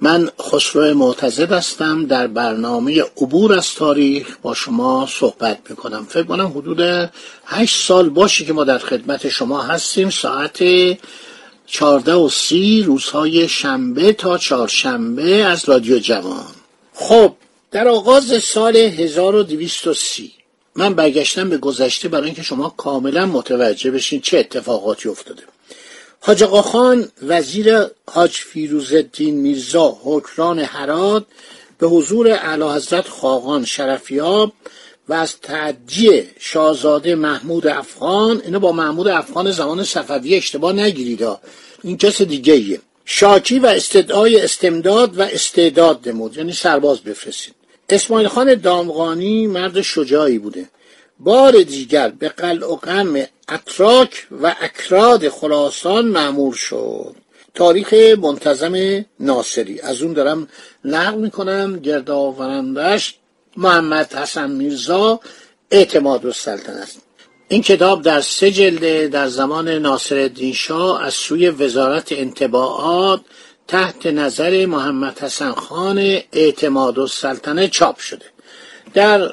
من خسرو معتزد هستم در برنامه عبور از تاریخ با شما صحبت می‌کنم. فکر کنم حدود هشت سال باشه که ما در خدمت شما هستیم. ساعت چارده و سی روزهای شنبه تا چهارشنبه از رادیو جوان. خب در آغاز سال 1230 من برگشتم به گذشته برای اینکه شما کاملا متوجه بشین چه اتفاقاتی افتاده. حاج خان وزیر حاج فیروزالدین میرزا حکران هرات به حضور اعلی حضرت خاقان شرفیاب و از تعدی شاهزاده محمود افغان اینو با محمود افغان زمان صفوی اشتباه نگیرید این کس دیگه ایه. شاکی و استدعای استمداد و استعداد نمود. یعنی سرباز بفرستید. اسماعیل خان دامغانی مرد شجاعی بوده. بار دیگر به قلع و قم اتراک و اکراد خراسان معمور شد. تاریخ منتظم ناصری. از اون دارم نقل می‌کنم. گردآورندش محمد حسن میرزا اعتماد السلطنه این کتاب در سه جلده در زمان ناصر شاه از سوی وزارت انتباعات تحت نظر محمد حسن خان اعتماد السلطنه چاپ شده. در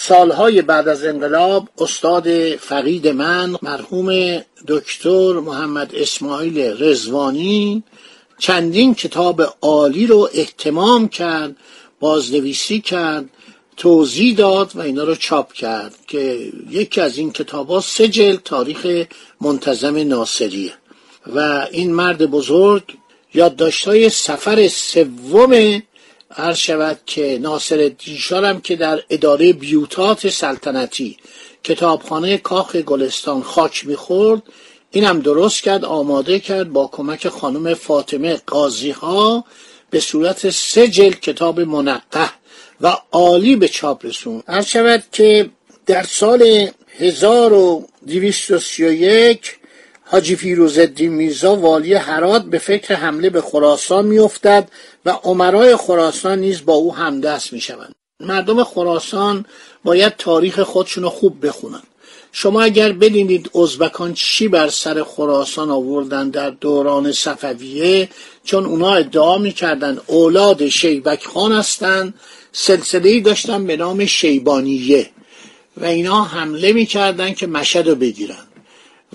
سالهای بعد از انقلاب استاد فقید من مرحوم دکتر محمد اسماعیل رزوانی چندین کتاب عالی رو احتمام کرد بازنویسی کرد توضیح داد و اینا رو چاپ کرد که یکی از این کتاب ها سه جلد تاریخ منتظم ناصریه. و این مرد بزرگ یادداشت‌های سفر سوم عرض شود که ناصر دیشارم که در اداره بیوتات سلطنتی کتابخانه کاخ گلستان خاک می‌خورد اینم درست کرد آماده کرد با کمک خانم فاطمه قاضی ها به صورت سه جلد کتاب منقه و عالی به چاپ رسون عرض شود که در سال 1231 حاجی فیروزالدین میرزا والی هرات به فکر حمله به خراسان میافتد و عمرای خراسان نیز با او همدست می‌شوند. مردم خراسان باید تاریخ خودشون رو خوب بخونن. شما اگر بدینید ازبکان چی بر سر خراسان آوردن در دوران صفویه چون اونا ادعا می‌کردن اولاد شیبک خان هستند سلسله داشتن به نام شیبانیه و اینا حمله می‌کردن که مشهد رو بگیرن.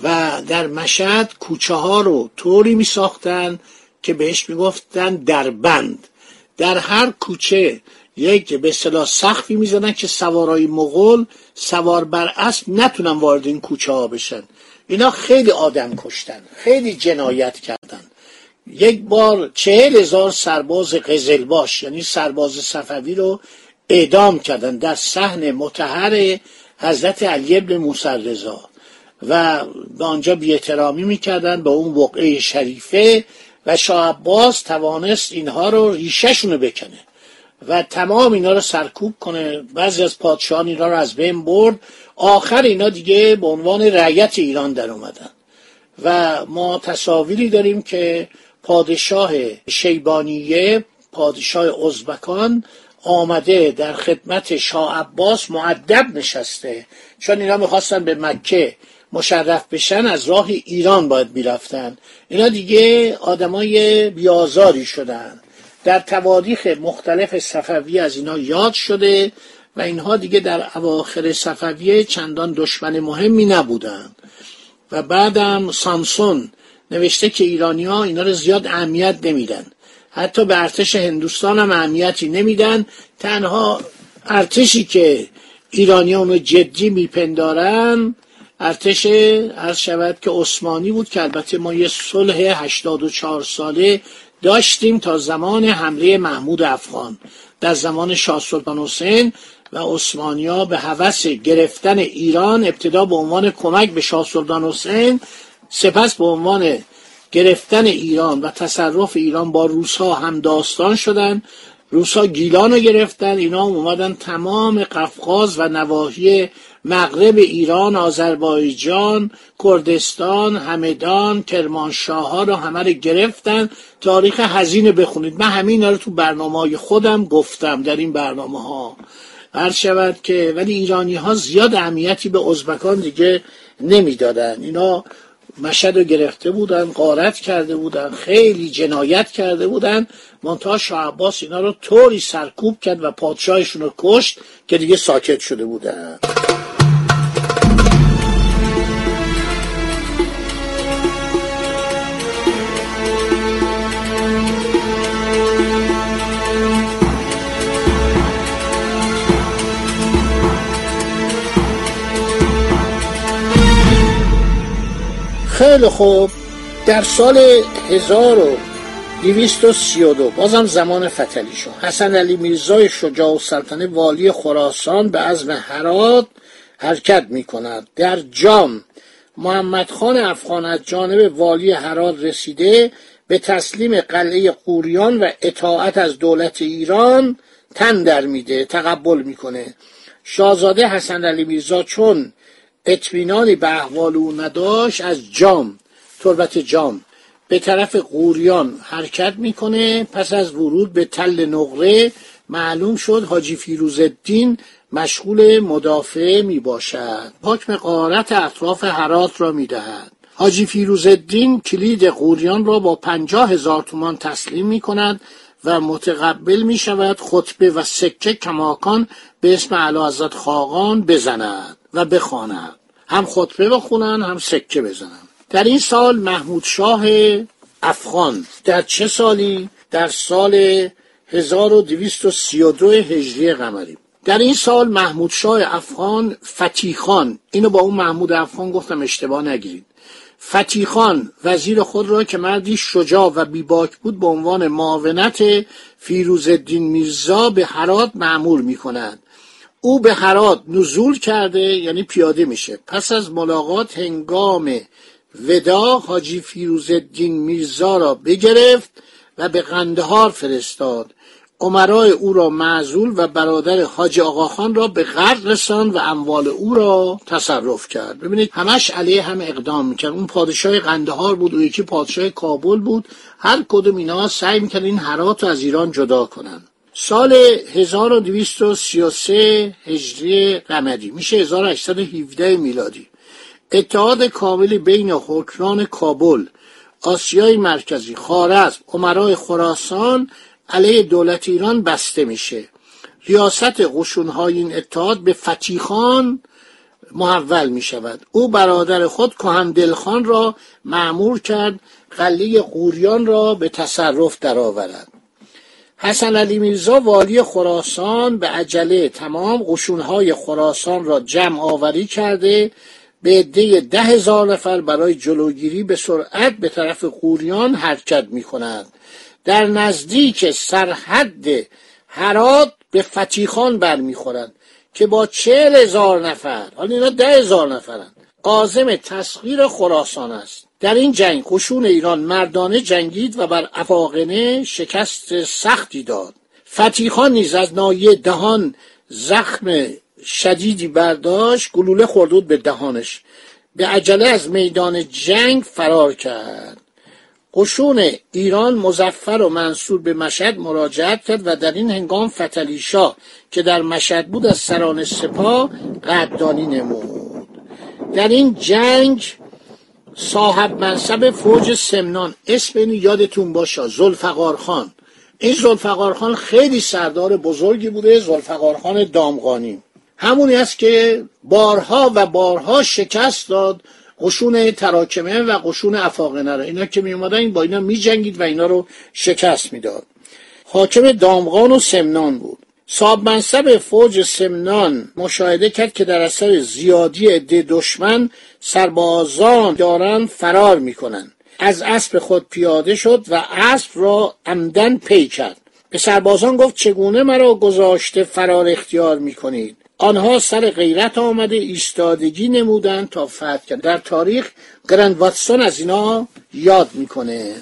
و در مشهد کوچه ها رو طوری می ساختن که بهش می گفتن در بند. در هر کوچه یک به اصطلاح سخفی می‌زنن که سوارای مغول سوار بر اسب نتونن وارد این کوچه ها بشن. اینا خیلی آدم کشتن خیلی جنایت کردن. یک بار چهل هزار سرباز قزلباش یعنی سرباز صفوی رو اعدام کردن در صحن متحر حضرت علی ابن موسی و به آنجا بیاحترامی می‌کردن به اون وقعه شریفه و شاه عباس توانست اینها رو ریشهشون بکنه و تمام اینا رو سرکوب کنه. بعضی از پادشاهان اینا رو از بین برد. آخر اینا دیگه به عنوان رعیت ایران در اومدن. و ما تصاویری داریم که پادشاه شیبانیه پادشاه ازبکان آمده در خدمت شاه عباس معدب نشسته. چون اینا می‌خواستن به مکه مشرف بشن از راه ایران باید می‌رفتن. اینا دیگه آدمای بیازاری شدن. در تواریخ مختلف صفوی از اینا یاد شده و اینها دیگه در اواخر صفویه چندان دشمن مهمی نبودن. و بعدم سامسون نوشته که ایرانی ها اینا رو زیاد اهمیت نمیدن. حتی به ارتش هندوستان هم اهمیتی نمیدن. تنها ارتشی که ایرانیان رو جدی میپندارن ارتش عرض شود که عثمانی بود که البته ما یه صلح 84 ساله داشتیم تا زمان حمله محمود افغان. در زمان شاه سلطان حسین و عثمانیا به هوس گرفتن ایران ابتدا به عنوان کمک به شاه سلطان حسین سپس به عنوان گرفتن ایران و تصرف ایران با روسها هم داستان شدن. روسا گیلان رو گرفتن اینا اومدن تمام قفقاز و نواحی مغرب ایران آذربایجان کردستان همدان کرمانشاه ها رو همه رو گرفتن. تاریخ هزینه بخونید. من همین رو تو برنامه های خودم گفتم در این برنامه ها هر شود که ولی ایرانی ها زیاد اهمیتی به ازبکان دیگه نمی‌دادن. اینا مشهد رو گرفته بودن قارت کرده بودن خیلی جنایت کرده بودن. منتها شاه عباس اینا رو طوری سرکوب کرد و پادشاهشون رو کشت که دیگه ساکت شده بودن. خیلی خوب. در سال 1232 بازم زمان فتلی شد حسن علی میرزای شجاع و سلطنه والی خراسان به عزم هرات حرکت می کند در جام محمد خان افغان از جانب والی هرات رسیده به تسلیم قلعه قوریان و اطاعت از دولت ایران تن در میده تقبل می‌کنه. شاهزاده حسن علی میرزا چون اطمینانی به احوال او نداشت از جام تربت جام. به طرف قوریان حرکت می‌کنه پس از ورود به تل نقره معلوم شد حاجی فیروز الدین مشغول مدافع می باشد حکم قارت اطراف حرات را می دهد حاجی فیروز الدین کلید قوریان را با پنجاه هزار تومان تسلیم می کند و متقبل می شود خطبه و سکه کماکان به اسم علا خاقان بزند. و بخواند هم خطبه بخونن هم سکه بزنن. در این سال محمود شاه افغان در چه سالی؟ در سال 1232 هجری قمری. در این سال محمود شاه افغان فتیخان اینو با اون محمود افغان گفتم اشتباه نگیرید. فتیخان وزیر خود را که مردی شجاع و بیباک بود به عنوان معاونت فیروز الدین میرزا به هرات معمور می کند او به هرات نزول کرده یعنی پیاده میشه. پس از ملاقات هنگام ودا حاجی فیروز الدین میرزا را بگرفت و به قندهار فرستاد. عمرای او را معزول و برادر حاج آقاخان را به غرب رساند و اموال او را تصرف کرد. ببینید همش علیه هم اقدام می‌کرد. اون پادشاه قندهار بود و یکی پادشاه کابل بود. هر کدوم اینا سعی می‌کرد این هرات رو از ایران جدا کنند سال 1233 هجری قمری میشه 1817 میلادی. اتحاد کاملی بین حکران کابل آسیای مرکزی خارزم عمرای خراسان علیه دولت ایران بسته میشه. ریاست قشونهای این اتحاد به فتیخان محول می شود او برادر خود کهندل خان را معمور کرد قلیه قوریان را به تصرف درآورد. حسن علی میرزا والی خراسان به عجله تمام قشونهای خراسان را جمع آوری کرده به عده ده هزار نفر برای جلوگیری به سرعت به طرف قوریان حرکت می کند در نزدیک سرحد هرات به فتیخان برمیخورند که با چهل هزار نفر حالا اینا ده هزار نفرند قازم تسخیر خراسان است. در این جنگ قشون ایران مردانه جنگید و بر افاقنه شکست سختی داد. فتیخان نیز از نایه دهان زخم شدیدی برداشت گلوله خوردود به دهانش. به عجله از میدان جنگ فرار کرد. قشون ایران مزفر و منصور به مشهد مراجعت کرد و در این هنگام فتلیشا که در مشهد بود از سران سپاه قدردانی نمود. در این جنگ صاحب منصب فوج سمنان. اسم این یادتون باشه زلفقار خان. این زلفقار خان خیلی سردار بزرگی بوده زلفقار خان دامغانی. همونی است که بارها و بارها شکست داد قشون تراکمه و قشون افاقنه رو اینا که می اومدن با اینا می جنگید و اینا رو شکست می‌داد. حاکم دامغان و سمنان بود. صاحب منصب فوج سمنان مشاهده کرد که در اثر زیادی عده دشمن سربازان دارند فرار می‌کنند. از اسب خود پیاده شد و اسب را عمدن پی کرد. به سربازان گفت چگونه مرا گذاشته فرار اختیار می‌کنید؟ آنها سر غیرت آمده ایستادگی نمودن تا فتح کرد در تاریخ گرند واتسون از اینا یاد می‌کنه.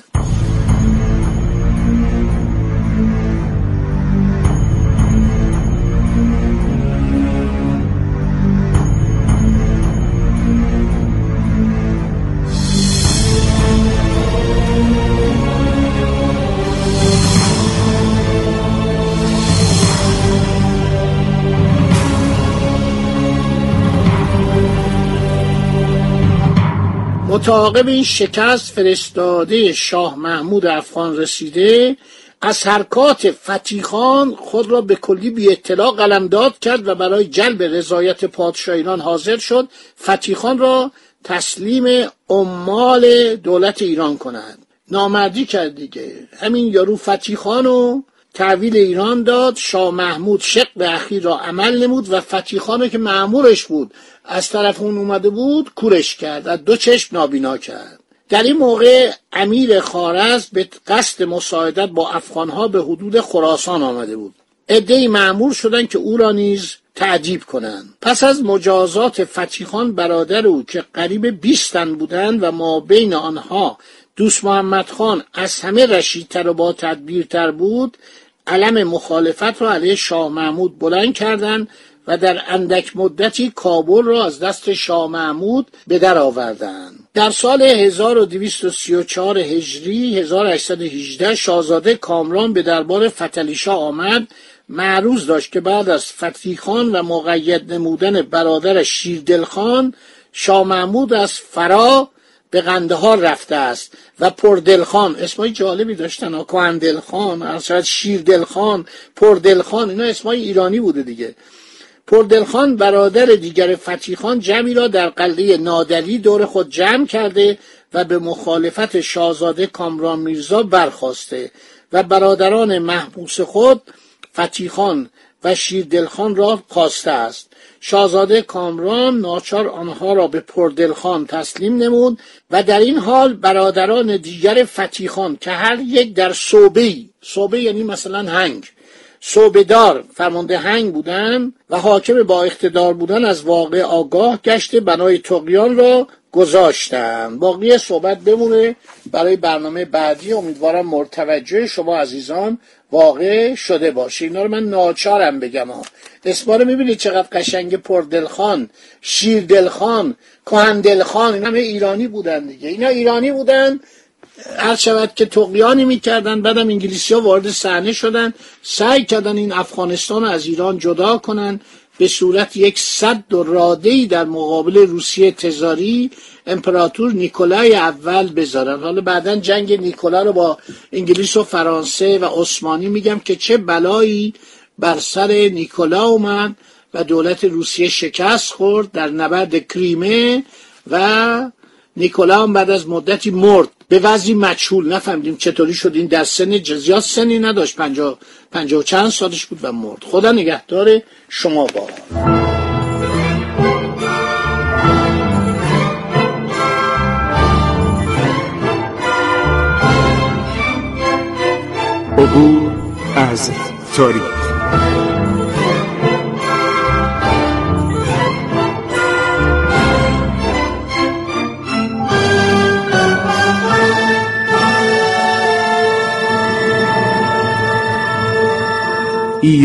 متعاقب این شکست فرستاده شاه محمود افغان رسیده از حرکات فتیخان خود را به کلی بی اطلاع قلمداد کرد و برای جلب رضایت پادشاه ایران حاضر شد فتیخان را تسلیم عمال دولت ایران کنند. نامردی کرد دیگه. همین یارو فتیخان و تحویل ایران داد شاه محمود شق اخیر را عمل نمود و فتیخانه که معمورش بود از طرف اون اومده بود کورش کرد از دو چشم نابینا کرد. در این موقع امیر خارز به قصد مساعدت با افغانها به حدود خراسان آمده بود. عدهای معمور شدند که او را نیز تعجیب کنند. پس از مجازات فتیخان برادر او که قریب بیستن بودند و ما بین آنها دوست محمد خان از همه رشیدتر و با تدبیرتر بود علم مخالفت را علیه شاه محمود بلند کردند و در اندک مدتی کابل را از دست شاه محمود به در آوردند در سال 1234 هجری 1818 شاهزاده کامران به دربار فتلیشا آمد. معروض داشت که بعد از فتیخان و مقید نمودن برادر شیردلخان شاه محمود از فرا به قندهار رفته است و پردلخان اسمای جالبی داشتن کهندلخان شیردلخان پردلخان اینا اسمای ایرانی بوده دیگه. پردلخان برادر دیگر فتیخان جمعی را در قلعه نادری دور خود جمع کرده و به مخالفت شاهزاده کامران میرزا برخواسته و برادران محبوس خود فتیخان و شیردلخان را خواسته است. شاهزاده کامران ناچار آنها را به پردلخان تسلیم نمود و در این حال برادران دیگر فتیخان که هر یک در صوبه صوبه یعنی مثلا هنگ صوبهدار فرمانده هنگ بودن و حاکم با اقتدار بودن از واقع آگاه گشته بنای تقیان را گذاشتن. باقی صحبت بمونه. برای برنامه بعدی امیدوارم مرتوجه شما عزیزان واقع شده باشه اینا رو من ناچارم بگم ها. اسما می‌بینید چقدر قشنگ پردلخان شیردلخان کهندلخان این همه ایرانی بودن دیگه. اینا ایرانی بودن هر شود که تقیانی می‌کردن بعدم انگلیسی ها وارد صحنه شدن. سعی کردن این افغانستان از ایران جدا کنن. به صورت یک صد و رادهی در مقابل روسیه تزاری امپراتور نیکولای اول بذارن. حالا بعدا جنگ نیکولا رو با انگلیس و فرانسه و عثمانی میگم که چه بلایی بر سر نیکولا اومد و دولت روسیه شکست خورد در نبرد کریمه و نیکولا هم بعد از مدتی مرد. به وضعی مجهول. نفهمیدیم چطوری شد. این در سن زیاد سنی نداشت. پنجا, پنجا چند سالش بود و مرد. خدا نگهدار شما با. عبور از تاریخ.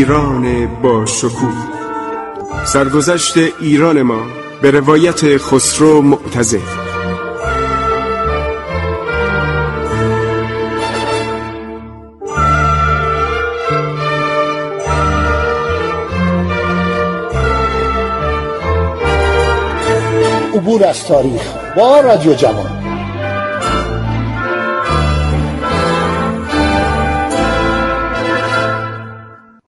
ایران با شکوه. سرگذشت ایران ما به روایت خسرو معتزد عبور از تاریخ با رادیو جوان.